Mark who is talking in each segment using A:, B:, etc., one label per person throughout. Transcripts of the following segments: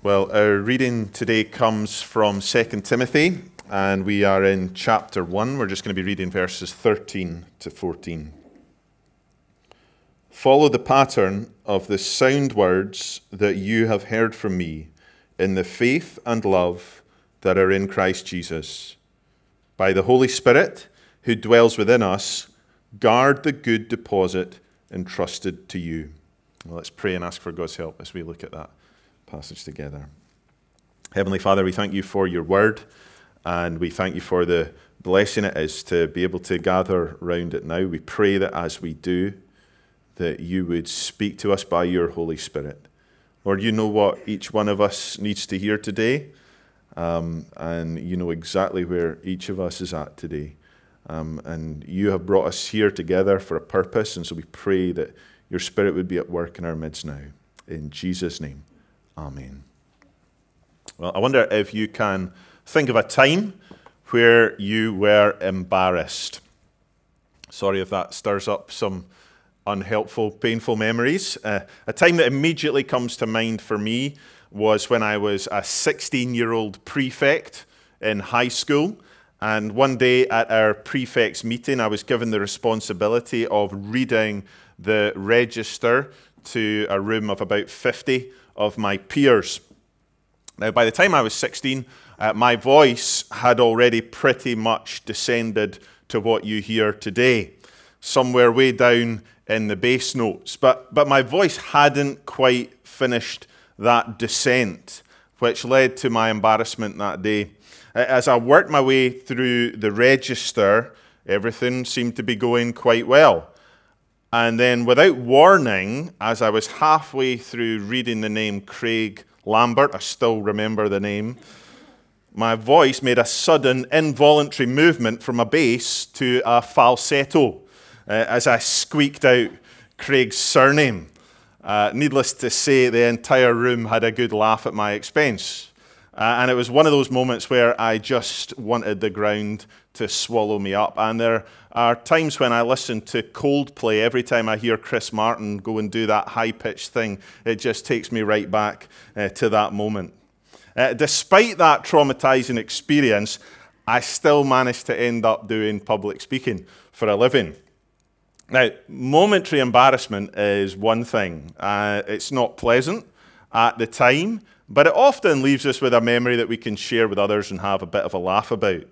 A: Well, our reading today comes from 2 Timothy, and we are in chapter 1. We're just going to be reading verses 13 to 14. Follow the pattern of the sound words that you have heard from me in the faith and love that are in Christ Jesus. By the Holy Spirit who dwells within us, guard the good deposit entrusted to you. Well, let's pray and ask for God's help as we look at that passage together. Heavenly Father, we thank you for your word, and we thank you for the blessing it is to be able to gather round it now. We pray that as we do, that you would speak to us by your Holy Spirit. Lord, you know what each one of us needs to hear today, um, and you know exactly where each of us is at today. Um, and you have brought us here together for a purpose, and so we pray that your Spirit would be at work in our midst now. In Jesus' name. Amen. Well, I wonder if you can think of a time where you were embarrassed. Sorry if that stirs up some unhelpful, painful memories. Uh, a time that immediately comes to mind for me was when I was a 16 year old prefect in high school. And one day at our prefect's meeting, I was given the responsibility of reading the register to a room of about 50 of my peers. Now, by the time I was 16, uh, my voice had already pretty much descended to what you hear today, somewhere way down in the bass notes. But, but my voice hadn't quite finished that descent, which led to my embarrassment that day. As I worked my way through the register, everything seemed to be going quite well. And then, without warning, as I was halfway through reading the name Craig Lambert, I still remember the name, my voice made a sudden involuntary movement from a bass to a falsetto uh, as I squeaked out Craig's surname. Uh, needless to say, the entire room had a good laugh at my expense. Uh, and it was one of those moments where I just wanted the ground to swallow me up. And there are times when I listen to Coldplay, every time I hear Chris Martin go and do that high pitched thing, it just takes me right back uh, to that moment. Uh, despite that traumatizing experience, I still managed to end up doing public speaking for a living. Now, momentary embarrassment is one thing. Uh, it's not pleasant at the time, but it often leaves us with a memory that we can share with others and have a bit of a laugh about.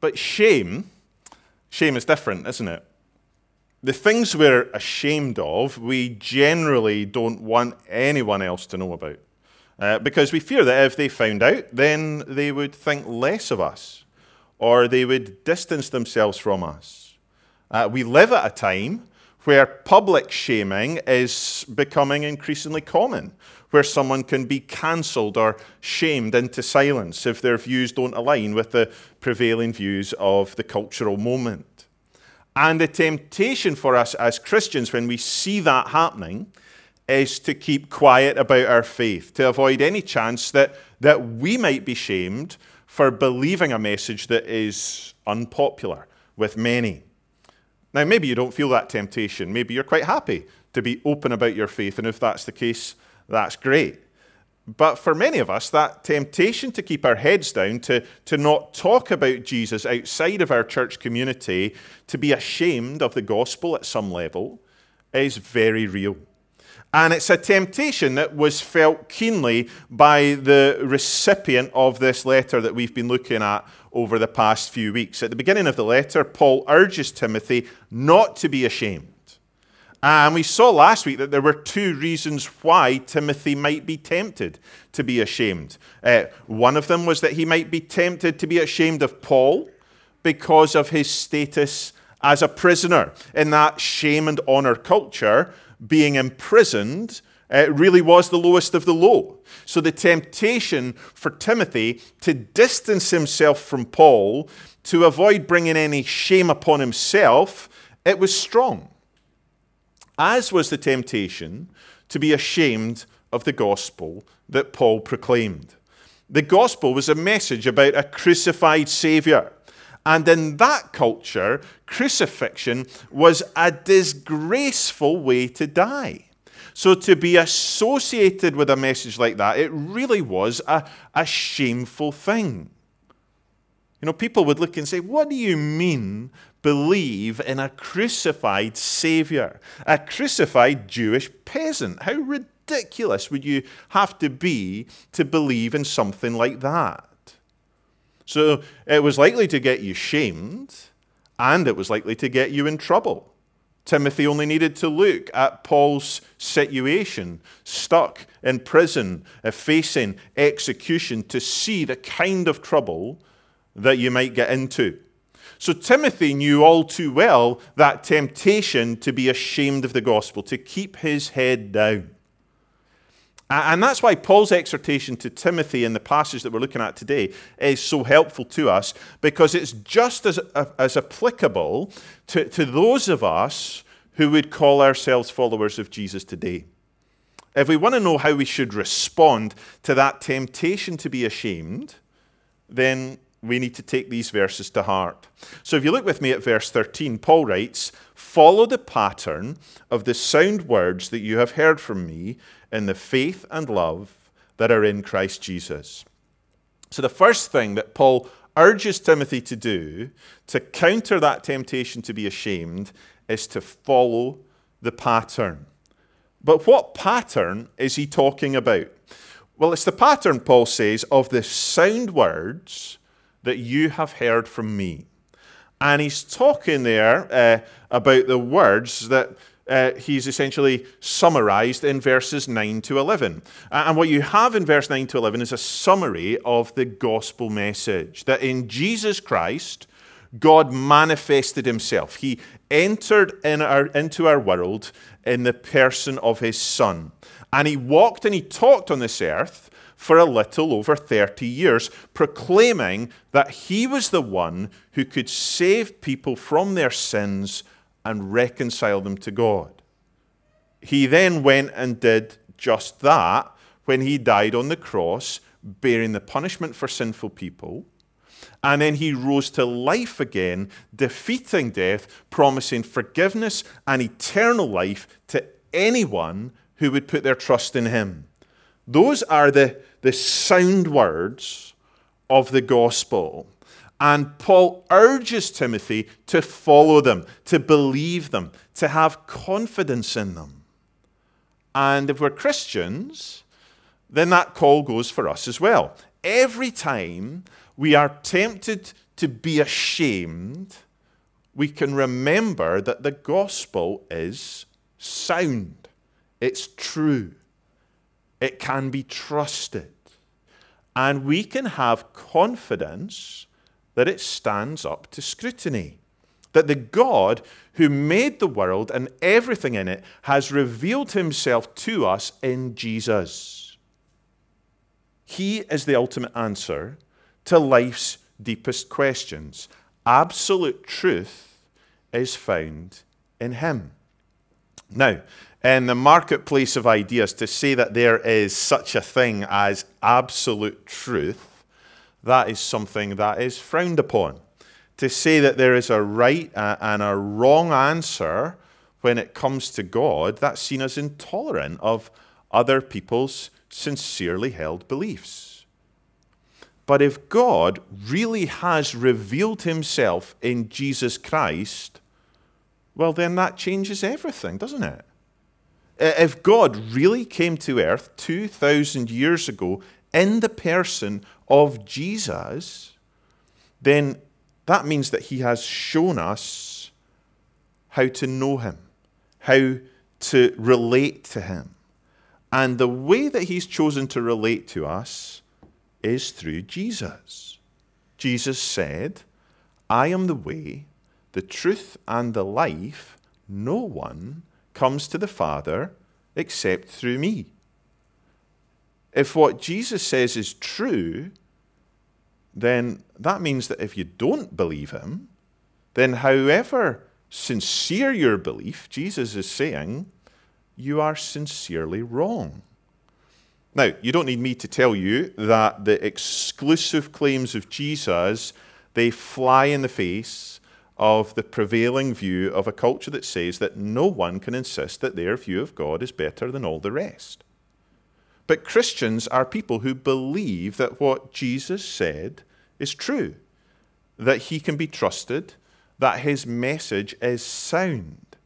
A: But shame, shame is different, isn't it? The things we're ashamed of, we generally don't want anyone else to know about. Uh, because we fear that if they found out, then they would think less of us or they would distance themselves from us. Uh, we live at a time where public shaming is becoming increasingly common, where someone can be cancelled or shamed into silence if their views don't align with the prevailing views of the cultural moment. And the temptation for us as Christians when we see that happening is to keep quiet about our faith, to avoid any chance that, that we might be shamed for believing a message that is unpopular with many. Now, maybe you don't feel that temptation. Maybe you're quite happy to be open about your faith, and if that's the case, that's great. But for many of us, that temptation to keep our heads down, to, to not talk about Jesus outside of our church community, to be ashamed of the gospel at some level, is very real. And it's a temptation that was felt keenly by the recipient of this letter that we've been looking at over the past few weeks. At the beginning of the letter, Paul urges Timothy not to be ashamed. And we saw last week that there were two reasons why Timothy might be tempted to be ashamed. Uh, one of them was that he might be tempted to be ashamed of Paul because of his status as a prisoner. In that shame and honor culture, being imprisoned uh, really was the lowest of the low. So the temptation for Timothy to distance himself from Paul, to avoid bringing any shame upon himself, it was strong as was the temptation to be ashamed of the gospel that Paul proclaimed. The gospel was a message about a crucified Savior. And in that culture, crucifixion was a disgraceful way to die. So to be associated with a message like that, it really was a, a shameful thing. You know, people would look and say, What do you mean believe in a crucified Savior? A crucified Jewish peasant? How ridiculous would you have to be to believe in something like that? So it was likely to get you shamed, and it was likely to get you in trouble. Timothy only needed to look at Paul's situation, stuck in prison, uh, facing execution, to see the kind of trouble that you might get into. So Timothy knew all too well that temptation to be ashamed of the gospel, to keep his head down. And that's why Paul's exhortation to Timothy in the passage that we're looking at today is so helpful to us because it's just as, as applicable to, to those of us who would call ourselves followers of Jesus today. If we want to know how we should respond to that temptation to be ashamed, then we need to take these verses to heart. So if you look with me at verse 13, Paul writes, Follow the pattern of the sound words that you have heard from me in the faith and love that are in Christ Jesus. So, the first thing that Paul urges Timothy to do to counter that temptation to be ashamed is to follow the pattern. But what pattern is he talking about? Well, it's the pattern, Paul says, of the sound words that you have heard from me. And he's talking there uh, about the words that uh, he's essentially summarized in verses 9 to 11. And what you have in verse 9 to 11 is a summary of the gospel message that in Jesus Christ, God manifested himself. He entered in our, into our world in the person of his Son. And he walked and he talked on this earth for a little over 30 years, proclaiming that he was the one who could save people from their sins and reconcile them to God. He then went and did just that when he died on the cross, bearing the punishment for sinful people. And then he rose to life again, defeating death, promising forgiveness and eternal life to anyone who would put their trust in him. Those are the, the sound words of the gospel. And Paul urges Timothy to follow them, to believe them, to have confidence in them. And if we're Christians, then that call goes for us as well. Every time we are tempted to be ashamed, we can remember that the gospel is sound, it's true, it can be trusted, and we can have confidence that it stands up to scrutiny. That the God who made the world and everything in it has revealed himself to us in Jesus. He is the ultimate answer to life's deepest questions. Absolute truth is found in him. Now, in the marketplace of ideas, to say that there is such a thing as absolute truth that is something that is frowned upon. To say that there is a right and a wrong answer when it comes to God, that's seen as intolerant of other people's sincerely held beliefs. But if God really has revealed himself in Jesus Christ, well, then that changes everything, doesn't it? Uh, if God really came to earth 2,000 years ago in the person of Jesus, then that means that he has shown us how to know him, how to relate to him. And the way that he's chosen to relate to us is through Jesus. Jesus said, I am the way, the truth, and the life. No one comes to the Father except through me. If what Jesus says is true, then that means that if you don't believe him, then however sincere your belief, Jesus is saying, you are sincerely wrong. Now, you don't need me to tell you that the exclusive claims of Jesus, they fly in the face of the prevailing view of a culture that says that no one can insist that their view of God is better than all the rest. But Christians are people who believe that what Jesus said is true, that he can be trusted, that his message is sound.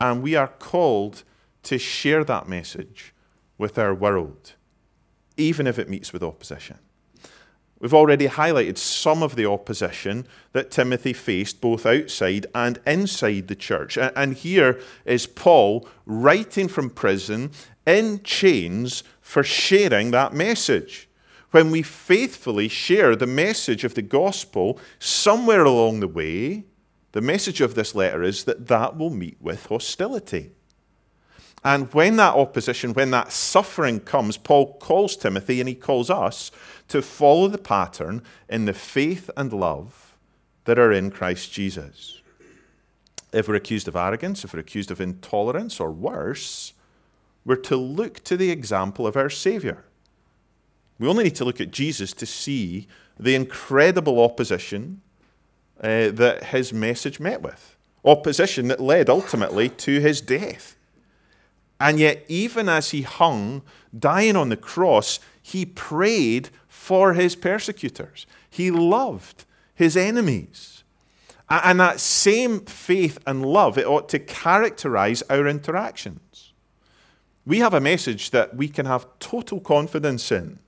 A: And we are called to share that message with our world, even if it meets with opposition. We've already highlighted some of the opposition that Timothy faced both outside and inside the church. And here is Paul writing from prison in chains for sharing that message. When we faithfully share the message of the gospel, somewhere along the way, the message of this letter is that that will meet with hostility. And when that opposition, when that suffering comes, Paul calls Timothy and he calls us to follow the pattern in the faith and love that are in Christ Jesus. If we're accused of arrogance, if we're accused of intolerance, or worse, we're to look to the example of our Savior. We only need to look at Jesus to see the incredible opposition uh, that his message met with. Opposition that led ultimately to his death. And yet, even as he hung, dying on the cross, he prayed for his persecutors. He loved his enemies. And that same faith and love, it ought to characterize our interactions. We have a message that we can have total confidence in,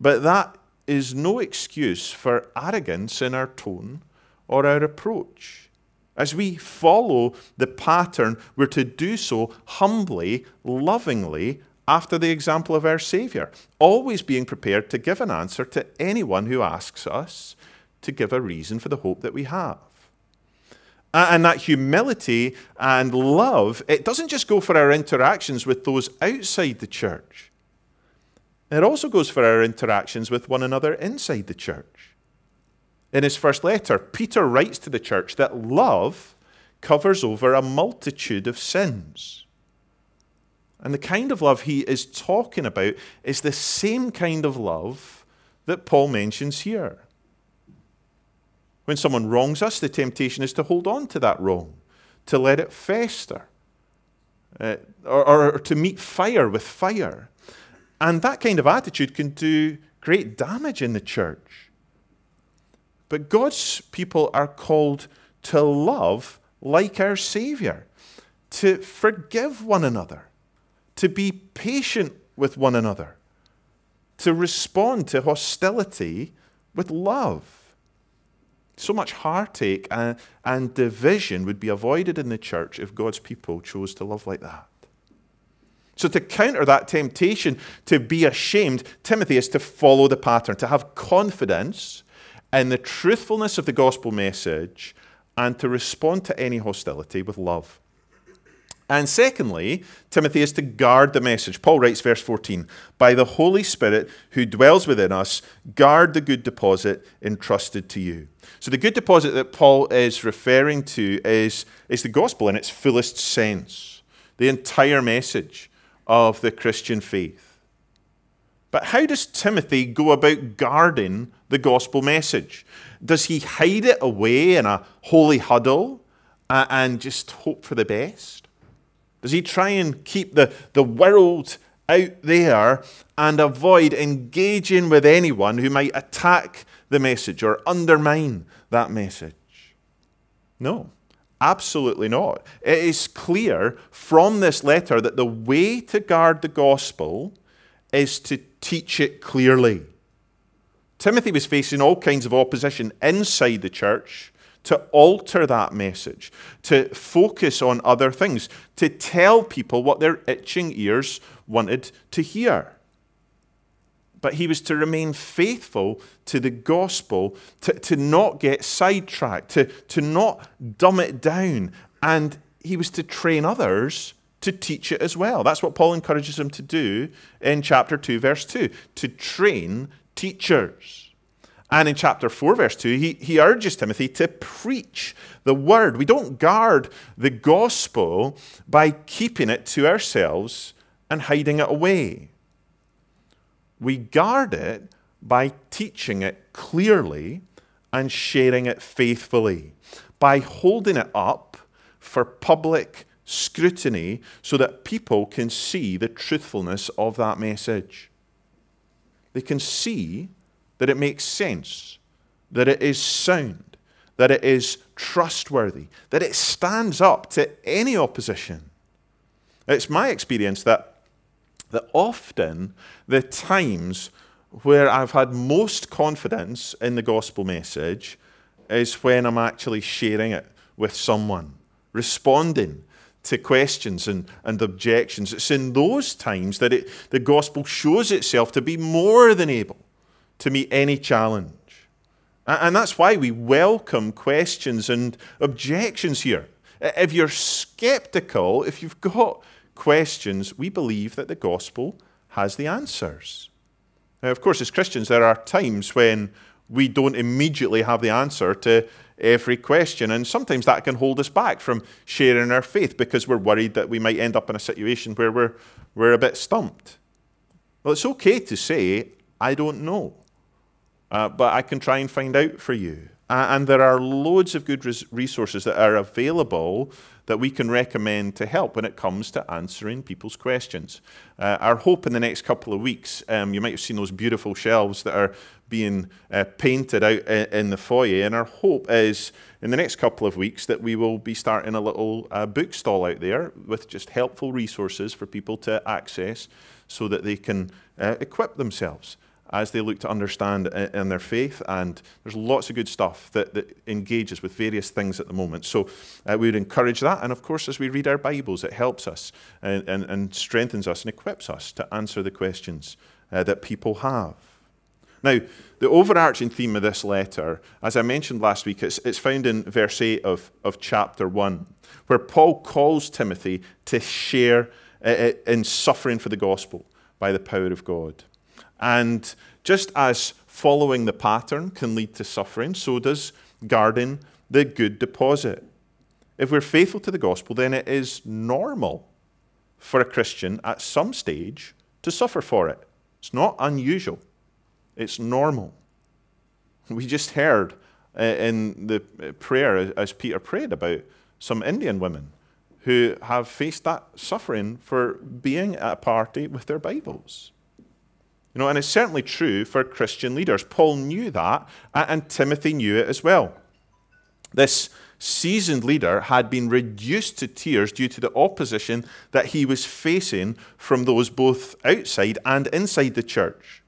A: but that is no excuse for arrogance in our tone or our approach. As we follow the pattern, we're to do so humbly, lovingly, after the example of our Saviour, always being prepared to give an answer to anyone who asks us to give a reason for the hope that we have. And that humility and love, it doesn't just go for our interactions with those outside the church. It also goes for our interactions with one another inside the church. In his first letter, Peter writes to the church that love covers over a multitude of sins. And the kind of love he is talking about is the same kind of love that Paul mentions here. When someone wrongs us, the temptation is to hold on to that wrong, to let it fester, uh, or, or to meet fire with fire. And that kind of attitude can do great damage in the church. But God's people are called to love like our Savior, to forgive one another, to be patient with one another, to respond to hostility with love. So much heartache and, and division would be avoided in the church if God's people chose to love like that. So, to counter that temptation to be ashamed, Timothy is to follow the pattern, to have confidence in the truthfulness of the gospel message and to respond to any hostility with love. And secondly, Timothy is to guard the message. Paul writes, verse 14, by the Holy Spirit who dwells within us, guard the good deposit entrusted to you. So, the good deposit that Paul is referring to is, is the gospel in its fullest sense, the entire message of the Christian faith. But how does Timothy go about guarding the gospel message? Does he hide it away in a holy huddle uh, and just hope for the best? Does he try and keep the, the world out there and avoid engaging with anyone who might attack the message or undermine that message? No, absolutely not. It is clear from this letter that the way to guard the gospel is to teach it clearly. Timothy was facing all kinds of opposition inside the church to alter that message, to focus on other things, to tell people what their itching ears wanted to hear. But he was to remain faithful to the gospel, to, to not get sidetracked, to, to not dumb it down. And he was to train others to teach it as well. That's what Paul encourages him to do in chapter 2, verse 2, to train teachers. And in chapter 4, verse 2, he, he urges Timothy to preach the word. We don't guard the gospel by keeping it to ourselves and hiding it away. We guard it by teaching it clearly and sharing it faithfully. by holding it up for public scrutiny so that people can see the truthfulness of that message. They can see that it makes sense, that it is sound, that it is trustworthy, that it stands up to any opposition. It's my experience that, that often the times where I've had most confidence in the gospel message is when I'm actually sharing it with someone, responding to questions and, and objections. It's in those times that it, the gospel shows itself to be more than able to meet any challenge. And that's why we welcome questions and objections here. If you're skeptical, if you've got questions, we believe that the gospel has the answers. Now, of course, as Christians, there are times when we don't immediately have the answer to every question. And sometimes that can hold us back from sharing our faith because we're worried that we might end up in a situation where we're, we're a bit stumped. Well, it's okay to say, I don't know, uh, but I can try and find out for you. And there are loads of good res- resources that are available that we can recommend to help when it comes to answering people's questions. Uh, our hope in the next couple of weeks, um, you might have seen those beautiful shelves that are being uh, painted out in the foyer. And our hope is in the next couple of weeks that we will be starting a little uh, bookstall out there with just helpful resources for people to access so that they can uh, equip themselves as they look to understand in their faith. And there's lots of good stuff that, that engages with various things at the moment. So uh, we would encourage that. And of course, as we read our Bibles, it helps us and, and, and strengthens us and equips us to answer the questions uh, that people have. Now, the overarching theme of this letter, as I mentioned last week, it's, it's found in verse 8 of, of chapter 1, where Paul calls Timothy to share uh, uh, in suffering for the gospel by the power of God. And just as following the pattern can lead to suffering, so does guarding the good deposit. If we're faithful to the gospel, then it is normal for a Christian at some stage to suffer for it. It's not unusual. It's normal. We just heard uh, in the prayer as Peter prayed about some Indian women who have faced that suffering for being at a party with their Bibles. You know, and it's certainly true for Christian leaders. Paul knew that, uh, and Timothy knew it as well. This seasoned leader had been reduced to tears due to the opposition that he was facing from those both outside and inside the church.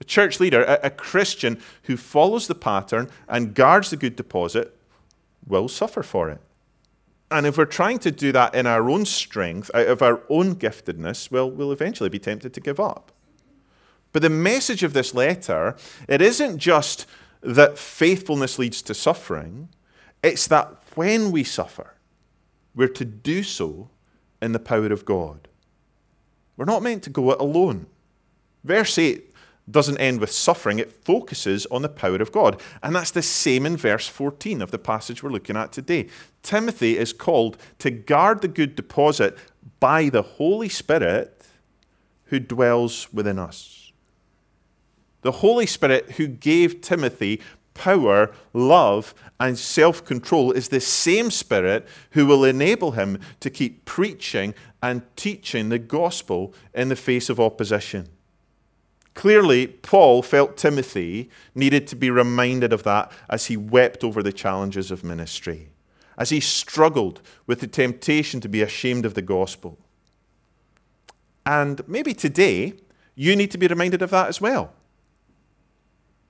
A: A church leader, a, a Christian who follows the pattern and guards the good deposit, will suffer for it. And if we're trying to do that in our own strength, out of our own giftedness, well, we'll eventually be tempted to give up. But the message of this letter, it isn't just that faithfulness leads to suffering, it's that when we suffer, we're to do so in the power of God. We're not meant to go it alone. Verse 8 doesn't end with suffering, it focuses on the power of God. And that's the same in verse 14 of the passage we're looking at today. Timothy is called to guard the good deposit by the Holy Spirit who dwells within us. The Holy Spirit who gave Timothy power, love, and self control is the same Spirit who will enable him to keep preaching and teaching the gospel in the face of opposition. Clearly, Paul felt Timothy needed to be reminded of that as he wept over the challenges of ministry, as he struggled with the temptation to be ashamed of the gospel. And maybe today, you need to be reminded of that as well.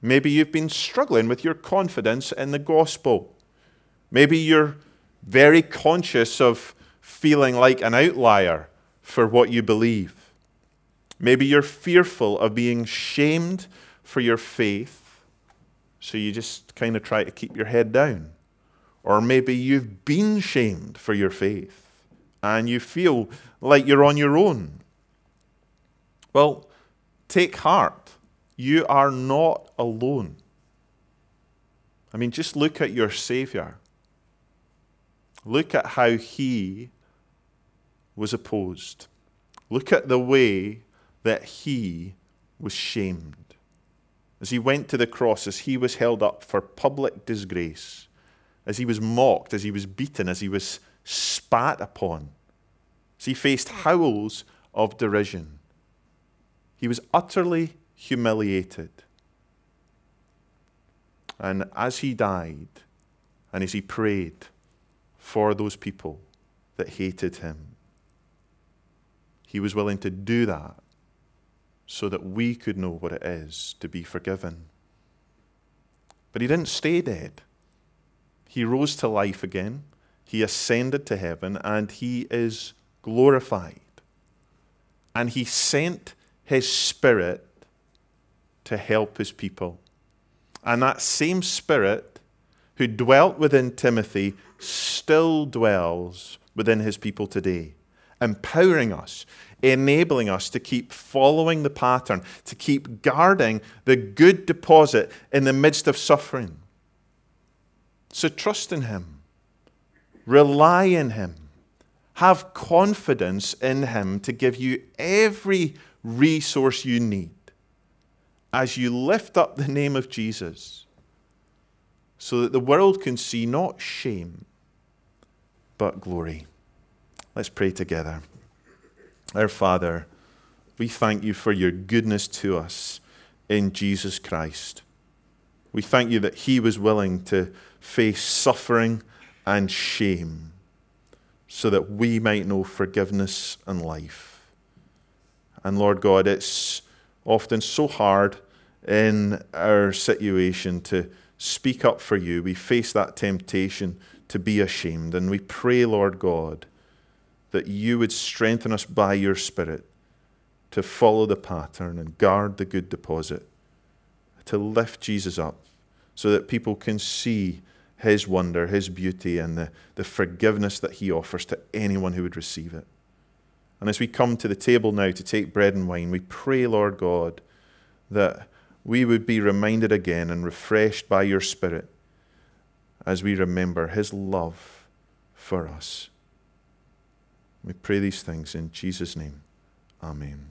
A: Maybe you've been struggling with your confidence in the gospel. Maybe you're very conscious of feeling like an outlier for what you believe. Maybe you're fearful of being shamed for your faith, so you just kind of try to keep your head down. Or maybe you've been shamed for your faith and you feel like you're on your own. Well, take heart. You are not alone. I mean, just look at your Savior. Look at how he was opposed. Look at the way that he was shamed. As he went to the cross, as he was held up for public disgrace, as he was mocked, as he was beaten, as he was spat upon, as he faced howls of derision. He was utterly humiliated. And as he died, and as he prayed for those people that hated him, he was willing to do that so that we could know what it is to be forgiven. But he didn't stay dead. He rose to life again, he ascended to heaven, and he is glorified. And he sent his Spirit to help his people. And that same Spirit who dwelt within Timothy still dwells within his people today empowering us, enabling us to keep following the pattern, to keep guarding the good deposit in the midst of suffering. So trust in Him, rely in Him, have confidence in Him to give you every resource you need as you lift up the name of Jesus so that the world can see not shame, but glory. Let's pray together. Our Father, we thank you for your goodness to us in Jesus Christ. We thank you that He was willing to face suffering and shame so that we might know forgiveness and life. And Lord God, it's often so hard in our situation to speak up for you. We face that temptation to be ashamed. And we pray, Lord God, that you would strengthen us by your Spirit to follow the pattern and guard the good deposit, to lift Jesus up so that people can see his wonder, his beauty, and the, the forgiveness that he offers to anyone who would receive it. And as we come to the table now to take bread and wine, we pray, Lord God, that we would be reminded again and refreshed by your Spirit as we remember his love for us. We pray these things in Jesus' name. Amen.